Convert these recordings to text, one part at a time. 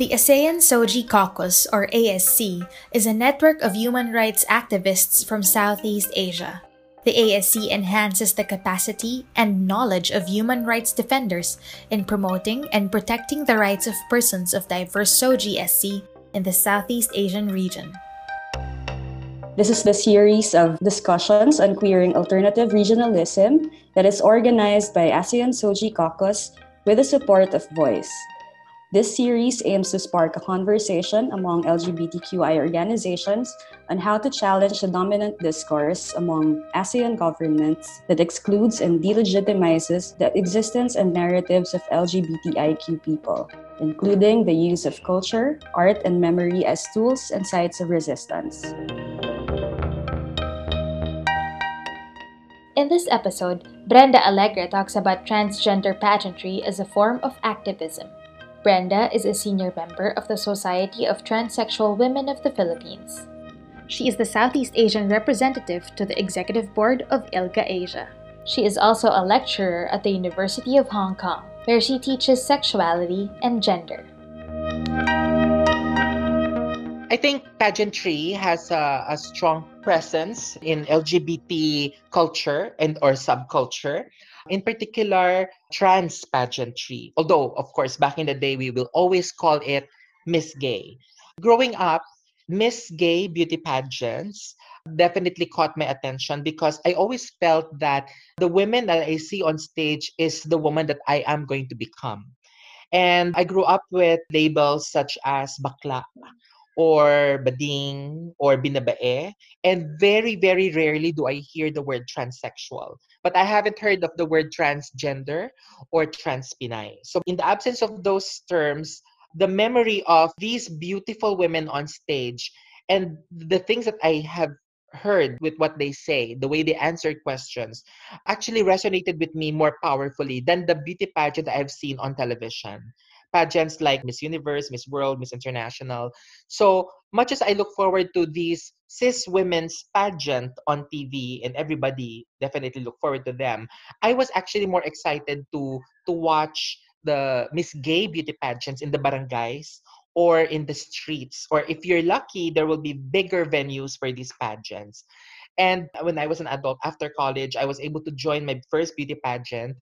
The ASEAN SOGIE Caucus, or ASC, is a network of human rights activists from Southeast Asia. The ASC enhances the capacity and knowledge of human rights defenders in promoting and protecting the rights of persons of diverse SOGIESC in the Southeast Asian region. This is the series of discussions on queering alternative regionalism that is organized by ASEAN SOGIE Caucus with the support of Voice. This series aims to spark a conversation among LGBTQI organizations on how to challenge the dominant discourse among ASEAN governments that excludes and delegitimizes the existence and narratives of LGBTIQ people, including the use of culture, art, and memory as tools and sites of resistance. In this episode, Brenda Alegre talks about transgender pageantry as a form of activism. Brenda is a senior member of the Society of Transsexual Women of the Philippines. She is the Southeast Asian representative to the executive board of ILGA Asia. She is also a lecturer at the University of Hong Kong, where she teaches sexuality and gender. I think pageantry has a, a strong presence in LGBT culture and or subculture in particular trans pageantry. Although, of course, back in the day, we will always call it Miss Gay. Growing up, Miss Gay beauty pageants definitely caught my attention because I always felt that the women that I see on stage is the woman that I am going to become. And I grew up with labels such as bakla or bading or binabae. And very, very rarely do I hear the word transsexual but I haven't heard of the word transgender or transpinay. So, in the absence of those terms, the memory of these beautiful women on stage and the things that I have heard with what they say, the way they answer questions, actually resonated with me more powerfully than the beauty pageant I've seen on television. Pageants like Miss Universe, Miss World, Miss International. So much as I look forward to these cis women's pageant on TV and everybody definitely look forward to them, I was actually more excited to to watch the Miss Gay beauty pageants in the barangays or in the streets or if you're lucky there will be bigger venues for these pageants. And when I was an adult after college, I was able to join my first beauty pageant.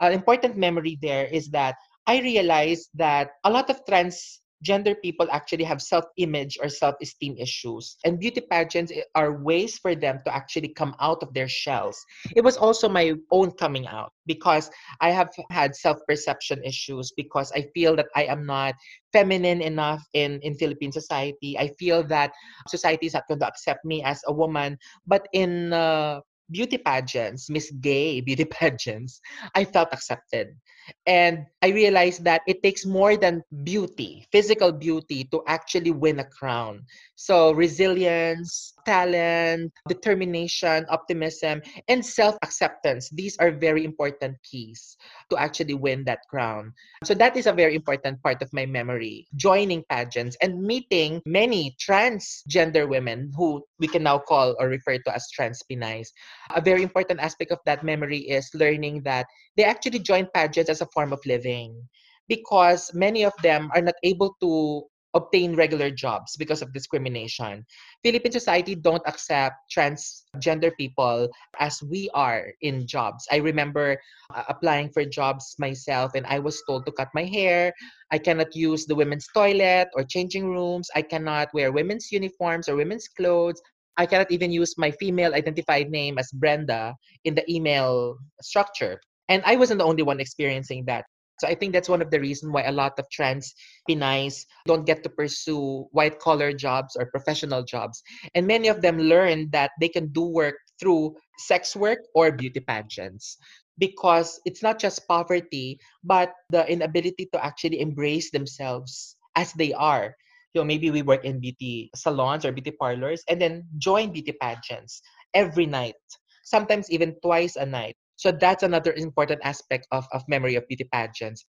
An important memory there is that I realized that a lot of transgender people actually have self-image or self-esteem issues and beauty pageants eh, are ways for them to actually come out of their shells. It was also my own coming out because i have had self-perception issues because i feel that i am not feminine enough in in philippine society. I feel that society is not going to accept me as a woman. But in uh, beauty pageants, Miss Gay beauty pageants, I felt accepted. And I realized that it takes more than beauty, physical beauty, to actually win a crown. So, resilience, talent, determination, optimism, and self acceptance these are very important keys to actually win that crown. So, that is a very important part of my memory joining pageants and meeting many transgender women who we can now call or refer to as trans Pinays. A very important aspect of that memory is learning that they actually join pageants as a form of living because many of them are not able to obtain regular jobs because of discrimination. Philippine society don't accept transgender people as we are in jobs. I remember uh, applying for jobs myself and I was told to cut my hair. I cannot use the women's toilet or changing rooms. I cannot wear women's uniforms or women's clothes. I cannot even use my female identified name as Brenda in the email structure. And I wasn't the only one experiencing that. So I think that's one of the reasons why a lot of trans Pinays don't get to pursue white collar jobs or professional jobs. And many of them learn that they can do work through sex work or beauty pageants because it's not just poverty, but the inability to actually embrace themselves as they are. You know, maybe we work in beauty salons or beauty parlors and then join beauty pageants every night, sometimes even twice a night so that's another important aspect of, of memory of beauty pageants.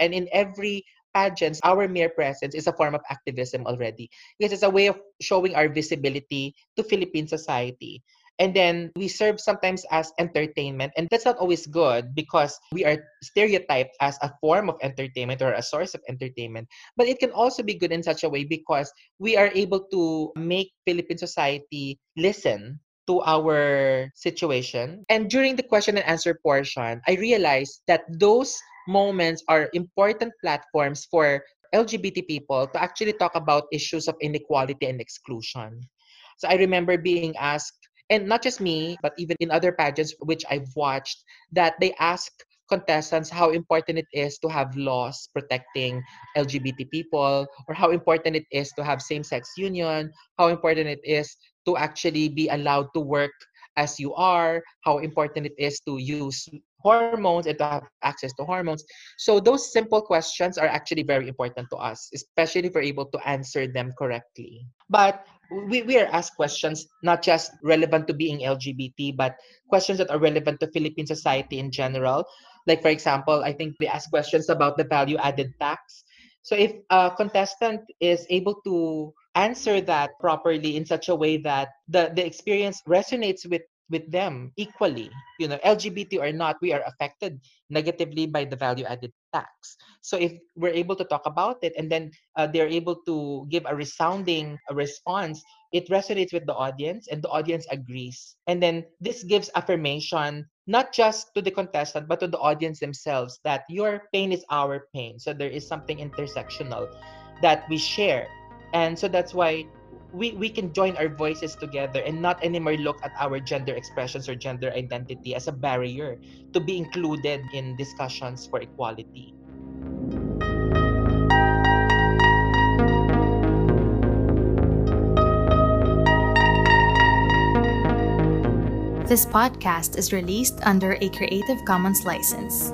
And in every pageants, our mere presence is a form of activism already because it's a way of showing our visibility to Philippine society. And then we serve sometimes as entertainment. And that's not always good because we are stereotyped as a form of entertainment or a source of entertainment. But it can also be good in such a way because we are able to make Philippine society listen to our situation. And during the question and answer portion, I realized that those moments are important platforms for LGBT people to actually talk about issues of inequality and exclusion. So I remember being asked, and not just me, but even in other pageants which I've watched, that they ask contestants how important it is to have laws protecting LGBT people, or how important it is to have same sex union, how important it is to actually be allowed to work as you are, how important it is to use hormones and to have access to hormones. So those simple questions are actually very important to us, especially if we're able to answer them correctly. But we, we are asked questions not just relevant to being LGBT, but questions that are relevant to Philippine society in general. Like, for example, I think they ask questions about the value added tax. So if a contestant is able to answer that properly in such a way that the, the experience resonates with with them equally. You know lgbt or not we are affected negatively by the value added tax. So if we're able to talk about it and then uh, they're able to give a resounding response it resonates with the audience and the audience agrees. And then this gives affirmation not just to the contestant but to the audience themselves that your pain is our pain. So there is something intersectional that we share and so that's why we, we can join our voices together and not anymore look at our gender expressions or gender identity as a barrier to be included in discussions for equality. This podcast is released under a Creative Commons license.